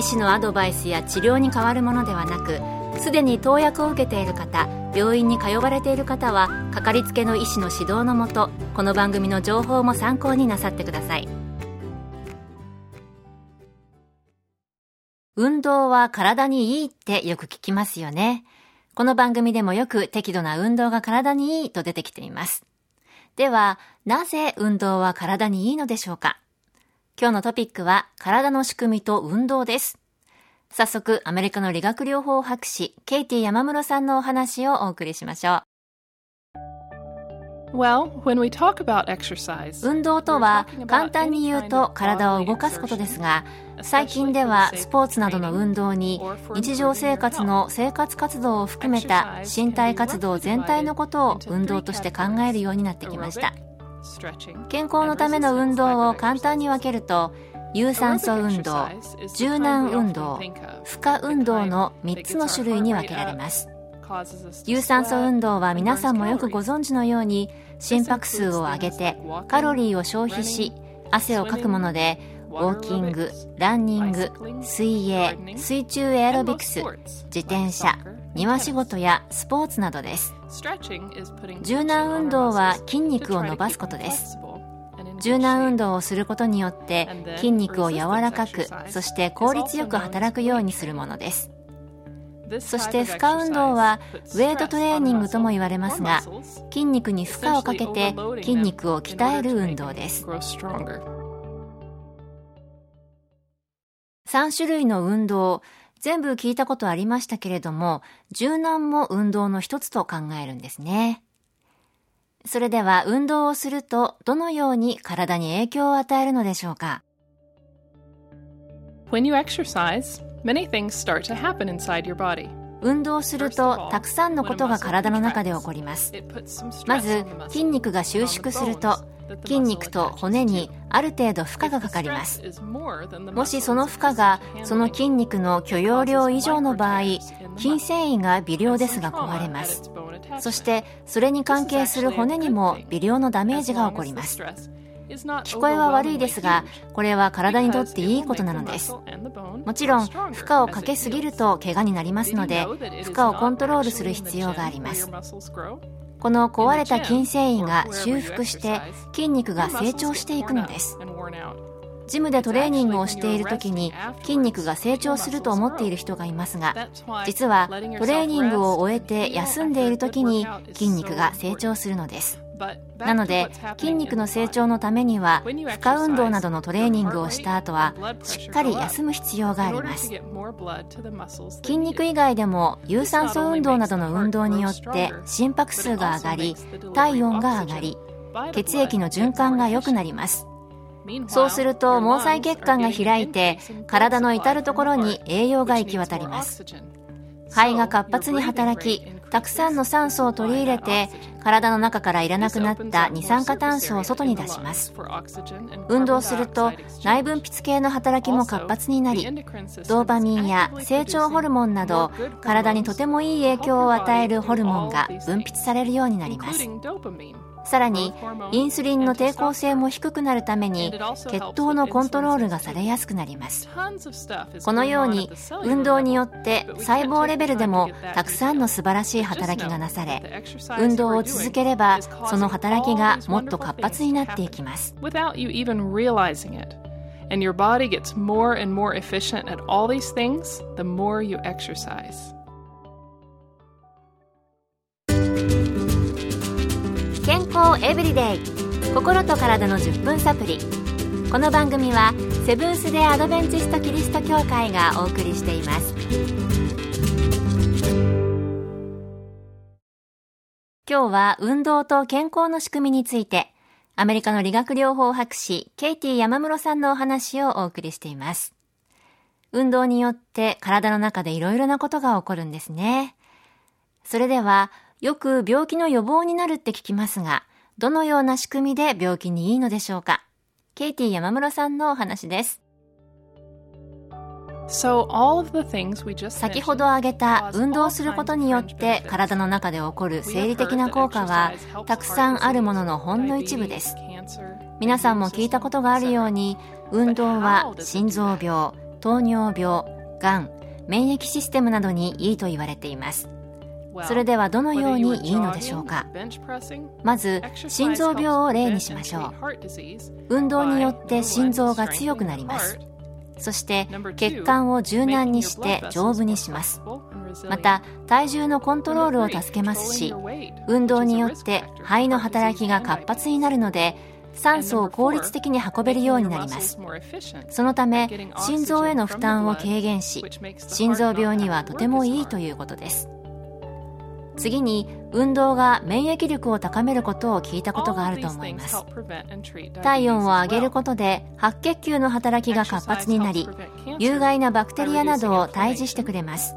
医師のアドバイスや治療に変わるものではなくすでに投薬を受けている方病院に通われている方はかかりつけの医師の指導のもとこの番組の情報も参考になさってください。運動は体にいいってよく聞きますよね。この番組でもよく適度な運動が体にいいと出てきています。ではなぜ運動は体にいいのでしょうか？今日のトピックは体の仕組みと運動です。早速、アメリカの理学療法博士、ケイティ山室さんのお話をお送りしましょう。Well, when we talk about exercise, 運動とは簡単に言うと体を動かすことですが最近ではスポーツなどの運動に日常生活の生活活動を含めた身体活動全体のことを運動として考えるようになってきました健康のための運動を簡単に分けると有酸素運動柔軟運動負荷運動の3つの種類に分けられます。有酸素運動は皆さんもよくご存知のように心拍数を上げてカロリーを消費し汗をかくものでウォーキングランニング水泳水中エアロビクス自転車庭仕事やスポーツなどです。柔軟運動は筋肉を伸ばすことです。柔軟運動をすることによって筋肉を柔らかくそして効率よく働くようにするものです。そして負荷運動はウェイトトレーニングとも言われますが筋肉に負荷をかけて筋肉を鍛える運動です。3種類の運動全部聞いたことありましたけれども、柔軟も運動の一つと考えるんですね。それでは運動をするとどのように体に影響を与えるのでしょうか？When you exercise, many things start to happen inside your body. 運動するとたくさんのことが体の中で起こりますまず筋肉が収縮すると筋肉と骨にある程度負荷がかかります。もしその負荷がその筋肉の許容量以上の場合筋繊維が微量ですが壊れます。そしてそれに関係する骨にも微量のダメージが起こります。聞こえは悪いですがこれは体にとっていいことなのです。もちろん負荷をかけすぎると怪我になりますので負荷をコントロールする必要があります。この壊れた筋繊維が修復して筋肉が成長していくのです。ジムでトレーニングをしている時に筋肉が成長すると思っている人がいますが実はトレーニングを終えて休んでいる時に筋肉が成長するのです。なので筋肉の成長のためには負荷運動などのトレーニングをした後はしっかり休む必要があります。筋肉以外でも有酸素運動などの運動によって心拍数が上がり体温が上がり血液の循環が良くなります。そうすると毛細血管が開いて体の至る所に栄養が行き渡ります。肺が活発に働きたくさんの酸素を取り入れて体の中からいらなくなった二酸化炭素を外に出します。運動すると内分泌系の働きも活発になりドーパミンや成長ホルモンなど体にとてもいい影響を与えるホルモンが分泌されるようになります。さらにインスリンの抵抗性も低くなるために血糖のコントロールがされやすくなります。このように運動によって細胞レベルでもたくさんの素晴らしい働きがなされ運動を続ければその働きがもっと活発になっていきます。健康エブリデイ。心と体の10分サプリ。この番組はセブンス・デ・アドベンチスト・キリスト教会がお送りしています。今日は運動と健康の仕組みについてアメリカの理学療法博士ケイティ山室さんのお話をお送りしています。運動によって体の中でいろいろなことが起こるんですね。それでは、よく病気の予防になるって聞きますが、どのような仕組みで病気にいいのでしょうか？ケイティ山室さんのお話です。先ほど挙げた運動することによって体の中で起こる生理的な効果はたくさんあるもののほんの一部です。皆さんも聞いたことがあるように運動は心臓病糖尿病がん免疫システムなどにいいと言われていますそれではどのようにいいのでしょうか？まず心臓病を例にしましょう。運動によって心臓が強くなります。そして血管を柔軟にして丈夫にします。また体重のコントロールを助けますし運動によって肺の働きが活発になるので酸素を効率的に運べるようになります。そのため心臓への負担を軽減し心臓病にはとてもいいということです次に運動が免疫力を高めることを聞いたことがあると思います。体温を上げることで白血球の働きが活発になり有害なバクテリアなどを退治してくれます。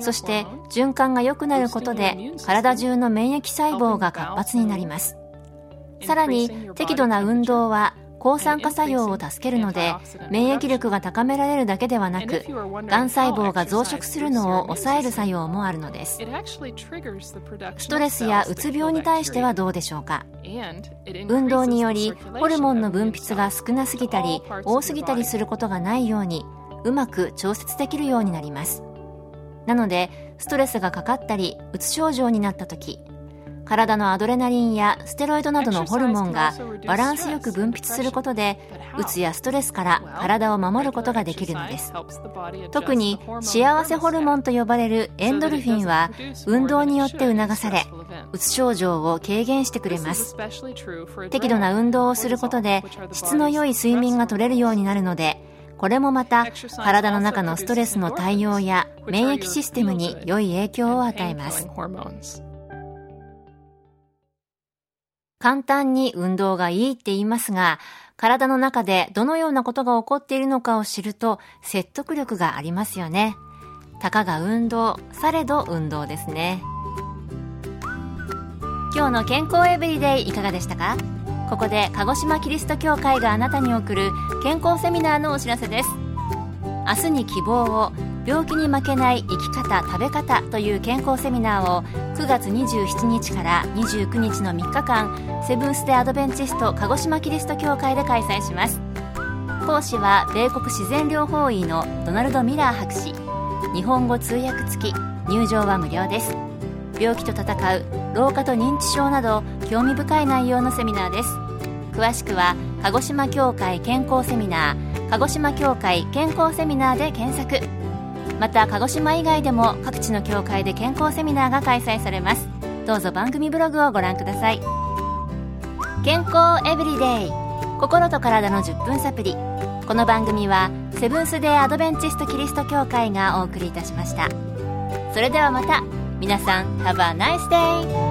そして循環が良くなることで体中の免疫細胞が活発になります。さらに適度な運動は抗酸化作用を助けるので免疫力が高められるだけではなくがん細胞が増殖するのを抑える作用もあるのです。ストレスやうつ病に対してはどうでしょうか？運動によりホルモンの分泌が少なすぎたり多すぎたりすることがないようにうまく調節できるようになります。なのでストレスがかかったりうつ症状になった時体のアドレナリンやステロイドなどのホルモンがバランスよく分泌することでうつやストレスから体を守ることができるのです。特に幸せホルモンと呼ばれるエンドルフィンは運動によって促されうつ症状を軽減してくれます。適度な運動をすることで質の良い睡眠が取れるようになるのでこれもまた体の中のストレスの対応や免疫システムに良い影響を与えます。簡単に運動がいいって言いますが、体の中でどのようなことが起こっているのかを知ると説得力がありますよね。たかが運動、されど運動ですね。今日の健康エブリデイいかがでしたか？ここで鹿児島キリスト教会があなたに送る健康セミナーのお知らせです。明日に希望を病気に負けない生き方食べ方という健康セミナーを9月27日から29日の3日間セブンス・デ・アドベンチスト鹿児島キリスト教会で開催します。講師は米国自然療法医のドナルド・ミラー博士。日本語通訳付き入場は無料です。病気と闘う老化と認知症など興味深い内容のセミナーです。詳しくは鹿児島協会健康セミナー鹿児島協会健康セミナーで検索。また鹿児島以外でも各地の教会で健康セミナーが開催されます。どうぞ番組ブログをご覧ください。健康エブリデイ。心と体の10分サプリこの番組はセブンス・デー・アドベンチスト・キリスト教会がお送りいたしました。それではまた。皆さん Have a nice day!